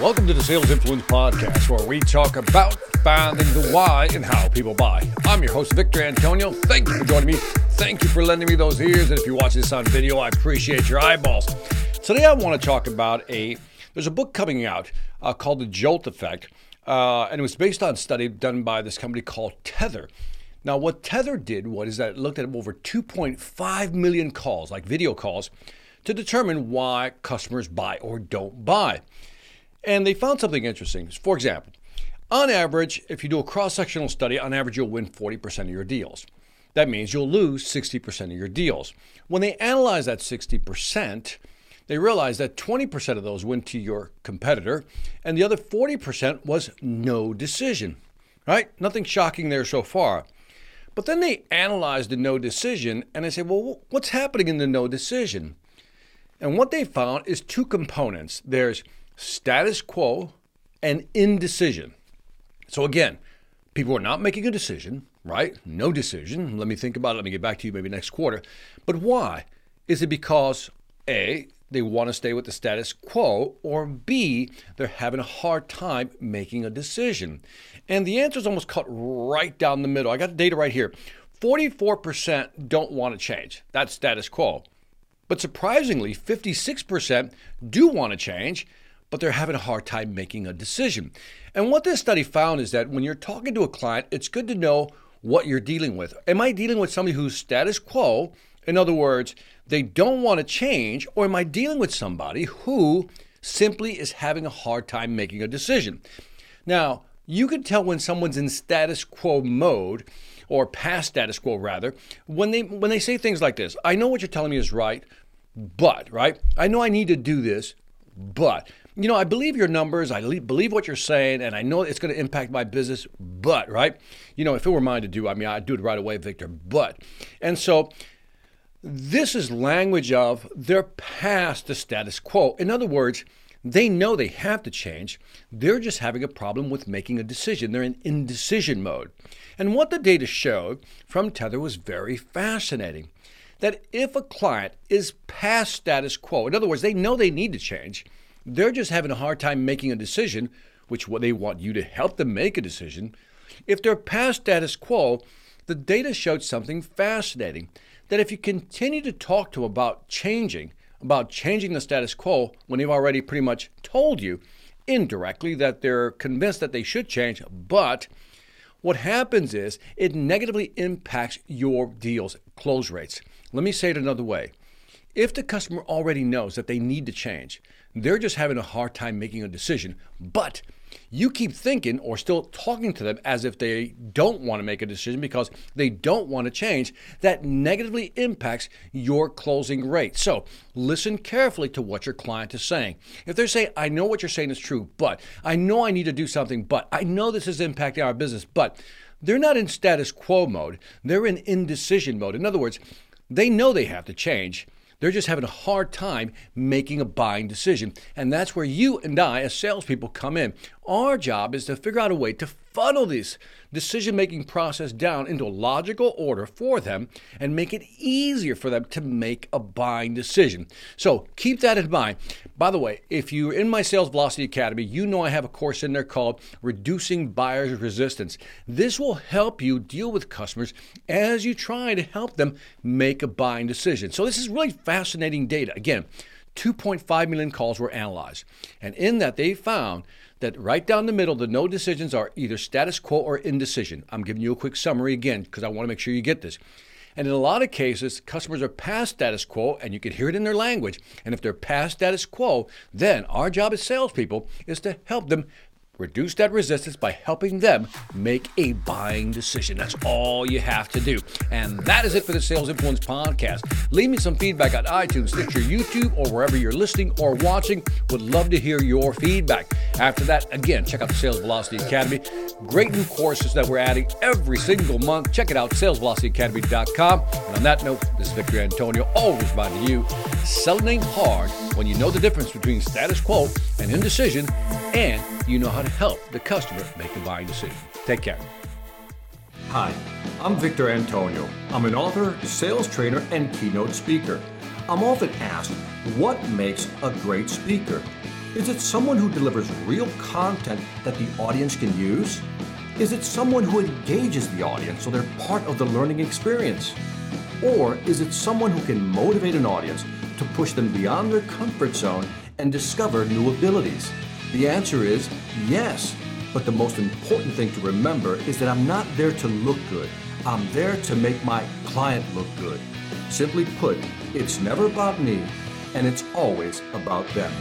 Welcome to the Sales Influence Podcast, where we talk about finding the why and how people buy. I'm your host, Victor Antonio. Thank you for joining me. Thank you for lending me those ears. And if you're watching this on video, I appreciate your eyeballs. Today, I want to talk about a there's a book coming out uh, called The Jolt Effect, uh, and it was based on a study done by this company called Tethr. Now, what Tethr did was that it looked at over 2.5 million calls, like video calls, to determine why customers buy or don't buy. And they found something interesting. For example, on average, if you do a cross sectional study, on average, you'll win 40% of your deals. That means you'll lose 60% of your deals. When they analyze that 60%, they realized that 20% of those went to your competitor, and the other 40% was no decision. Right? Nothing shocking there so far. But then they analyzed the no decision and they say, well, what's happening in the no decision? And what they found is two components there's status quo and indecision. So, again, people are not making a decision, right? No decision. Let me think about it. Let me get back to you maybe next quarter. But why? Is it because A, they want to stay with the status quo, or B, they're having a hard time making a decision? And the answer is almost cut right down the middle. I got the data right here 44% don't want to change. That's status quo. But surprisingly, 56% do want to change, but they're having a hard time making a decision. And what this study found is that when you're talking to a client, it's good to know what you're dealing with. Am I dealing with somebody who's status quo? In other words, they don't want to change, or am I dealing with somebody who simply is having a hard time making a decision? Now, you can tell when someone's in status quo mode or past status quo rather, when they when they say things like this, I know what you're telling me is right, but, right? I know I need to do this, but you know, I believe your numbers, I believe what you're saying, and I know it's going to impact my business, but, right? You know, if it were mine to do, I mean, I'd do it right away, Victor, but. And so this is language of they're past the status quo. In other words, they know they have to change. They're just having a problem with making a decision. They're in indecision mode. And what the data showed from Tethr was very fascinating. That if a client is past status quo, in other words, they know they need to change, they're just having a hard time making a decision, which they want you to help them make a decision. If they're past status quo, the data showed something fascinating that if you continue to talk to them about changing, about changing the status quo when they've already pretty much told you indirectly that they're convinced that they should change, but what happens is it negatively impacts your deal's close rates. Let me say it another way. If the customer already knows that they need to change, they're just having a hard time making a decision, but you keep thinking or still talking to them as if they don't want to make a decision because they don't want to change, that negatively impacts your closing rate. So listen carefully to what your client is saying. If they're saying, I know what you're saying is true, but I know I need to do something, but I know this is impacting our business, but they're not in status quo mode, they're in indecision mode. In other words, they know they have to change they're just having a hard time making a buying decision. And that's where you and I, as salespeople, come in. Our job is to figure out a way to funnel this decision making process down into a logical order for them and make it easier for them to make a buying decision. So keep that in mind. By the way, if you're in my Sales Velocity Academy, you know I have a course in there called Reducing Buyer's Resistance. This will help you deal with customers as you try to help them make a buying decision. So this is really fascinating data. Again, 2.5 million calls were analyzed. And in that, they found that right down the middle, the no decisions are either status quo or indecision. I'm giving you a quick summary again because I want to make sure you get this. And in a lot of cases, customers are past status quo, and you can hear it in their language. And if they're past status quo, then our job as salespeople is to help them Reduce that resistance by helping them make a buying decision. That's all you have to do. And that is it for the Sales Influence Podcast. Leave me some feedback on iTunes, Stitcher, YouTube, or wherever you're listening or watching. Would love to hear your feedback. After that, again, check out the Sales Velocity Academy. Great new courses that we're adding every single month. Check it out, salesvelocityacademy.com. And on that note, this is Victor Antonio, always reminding you, selling hard when you know the difference between status quo and indecision, and you know how to help the customer make the buying decision. Take care. Hi, I'm Victor Antonio. I'm an author, sales trainer, and keynote speaker. I'm often asked, what makes a great speaker? Is it someone who delivers real content that the audience can use? Is it someone who engages the audience so they're part of the learning experience? Or is it someone who can motivate an audience to push them beyond their comfort zone and discover new abilities? The answer is yes. But the most important thing to remember is that I'm not there to look good. I'm there to make my client look good. Simply put, it's never about me, and it's always about them.